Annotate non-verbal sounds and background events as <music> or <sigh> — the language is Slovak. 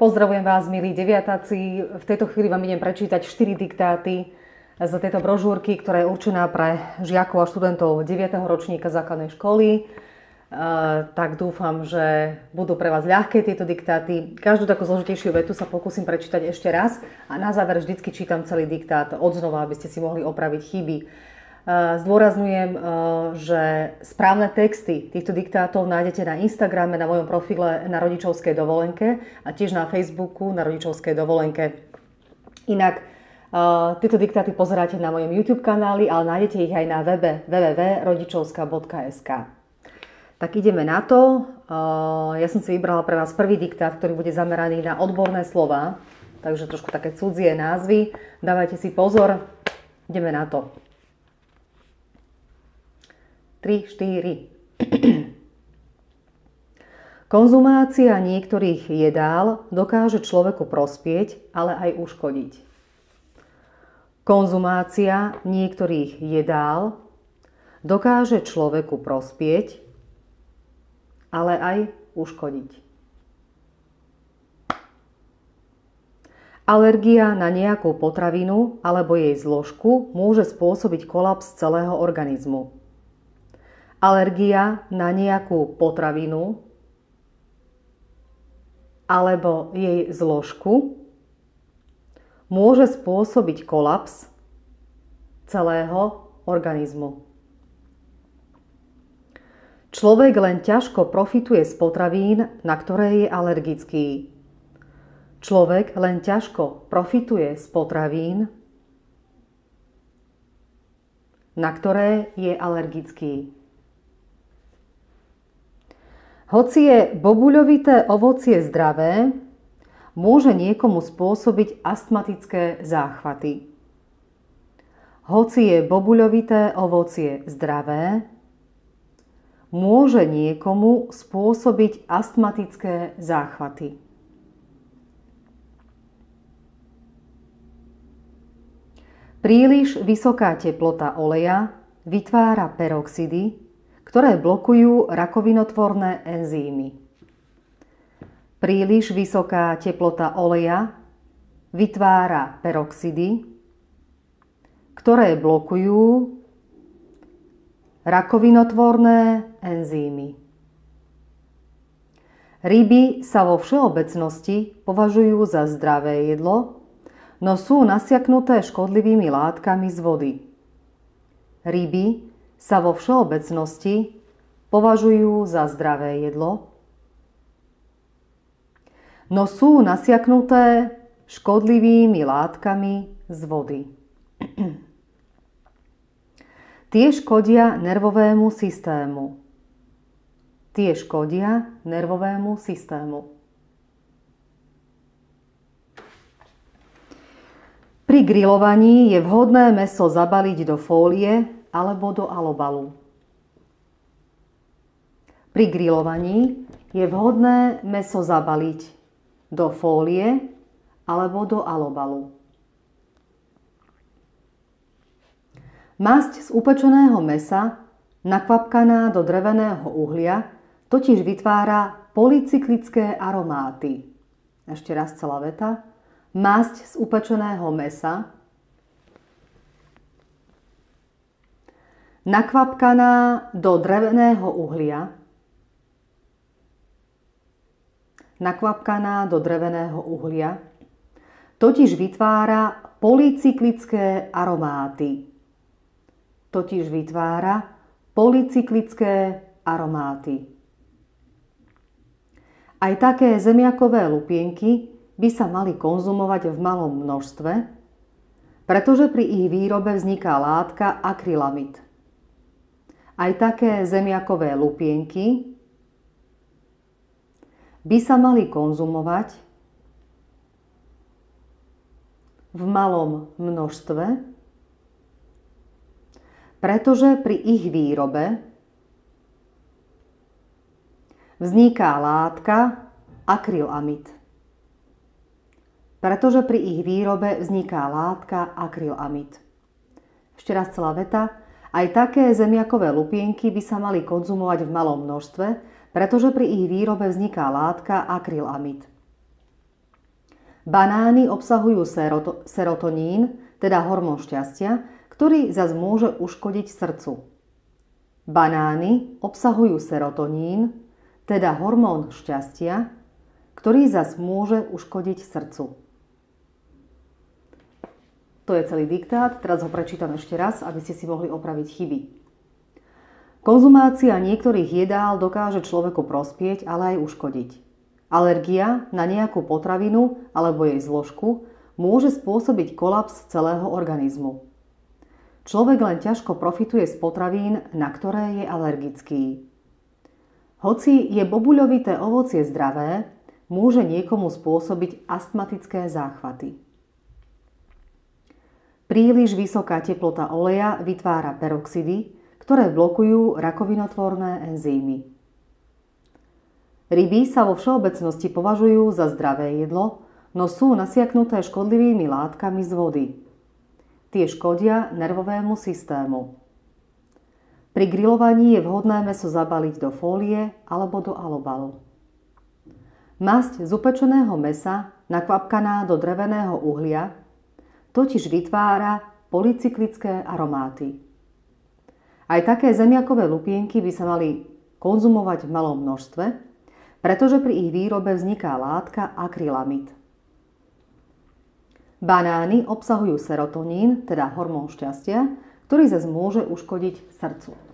Pozdravujem vás, milí deviatáci. V tejto chvíli vám idem prečítať 4 diktáty z tejto brožúrky, ktorá je určená pre žiakov a študentov 9. ročníka základnej školy. Tak dúfam, že budú pre vás ľahké tieto diktáty. Každú takú zložitejšiu vetu sa pokúsim prečítať ešte raz a na záver vždycky čítam celý diktát odznova, aby ste si mohli opraviť chyby. Zdôrazňujem, že správne texty týchto diktátov nájdete na Instagrame, na mojom profile na rodičovskej dovolenke a tiež na Facebooku na rodičovskej dovolenke. Inak tieto diktáty pozeráte na mojom YouTube kanáli, ale nájdete ich aj na webe www.rodičovska.sk. Tak ideme na to. Ja som si vybrala pre vás prvý diktát, ktorý bude zameraný na odborné slova, takže trošku také cudzie názvy. Dávajte si pozor. Ideme na to. 3, 4. Konzumácia niektorých jedál dokáže človeku prospieť, ale aj uškodiť. Konzumácia niektorých jedál dokáže človeku prospieť, ale aj uškodiť. Alergia na nejakú potravinu alebo jej zložku môže spôsobiť kolaps celého organizmu alergia na nejakú potravinu alebo jej zložku môže spôsobiť kolaps celého organizmu. Človek len ťažko profituje z potravín, na ktoré je alergický. Človek len ťažko profituje z potravín, na ktoré je alergický. Hoci je bobuľovité ovocie zdravé, môže niekomu spôsobiť astmatické záchvaty. Hoci je bobuľovité ovocie zdravé, môže niekomu spôsobiť astmatické záchvaty. Príliš vysoká teplota oleja vytvára peroxidy, ktoré blokujú rakovinotvorné enzymy. Príliš vysoká teplota oleja vytvára peroxidy, ktoré blokujú rakovinotvorné enzymy. Ryby sa vo všeobecnosti považujú za zdravé jedlo, no sú nasiaknuté škodlivými látkami z vody. Ryby sa vo všeobecnosti považujú za zdravé jedlo, no sú nasiaknuté škodlivými látkami z vody. <clears throat> Tie škodia nervovému systému. Tie škodia nervovému systému. Pri grillovaní je vhodné meso zabaliť do fólie alebo do alobalu. Pri grillovaní je vhodné meso zabaliť do fólie alebo do alobalu. Masť z upečeného mesa, nakvapkaná do dreveného uhlia, totiž vytvára polycyklické aromáty. Ešte raz celá veta. Masť z upečeného mesa, nakvapkaná do dreveného uhlia, nakvapkaná do dreveného uhlia, totiž vytvára polycyklické aromáty. Totiž vytvára polycyklické aromáty. Aj také zemiakové lupienky by sa mali konzumovať v malom množstve, pretože pri ich výrobe vzniká látka akrylamid – aj také zemiakové lupienky by sa mali konzumovať v malom množstve, pretože pri ich výrobe vzniká látka akrylamid. Pretože pri ich výrobe vzniká látka akrylamid. Ešte raz celá veta. Aj také zemiakové lupienky by sa mali konzumovať v malom množstve, pretože pri ich výrobe vzniká látka akrylamid. Banány obsahujú serotonín, teda hormón šťastia, ktorý zase môže uškodiť srdcu. Banány obsahujú serotonín, teda hormón šťastia, ktorý zase môže uškodiť srdcu. To je celý diktát, teraz ho prečítam ešte raz, aby ste si mohli opraviť chyby. Konzumácia niektorých jedál dokáže človeku prospieť, ale aj uškodiť. Alergia na nejakú potravinu alebo jej zložku môže spôsobiť kolaps celého organizmu. Človek len ťažko profituje z potravín, na ktoré je alergický. Hoci je bobuľovité ovocie zdravé, môže niekomu spôsobiť astmatické záchvaty. Príliš vysoká teplota oleja vytvára peroxidy, ktoré blokujú rakovinotvorné enzymy. Ryby sa vo všeobecnosti považujú za zdravé jedlo, no sú nasiaknuté škodlivými látkami z vody. Tie škodia nervovému systému. Pri grillovaní je vhodné meso zabaliť do fólie alebo do alobalu. Masť z upečeného mesa, nakvapkaná do dreveného uhlia, totiž vytvára polycyklické aromáty. Aj také zemiakové lupienky by sa mali konzumovať v malom množstve, pretože pri ich výrobe vzniká látka akrylamid. Banány obsahujú serotonín, teda hormón šťastia, ktorý zase môže uškodiť srdcu.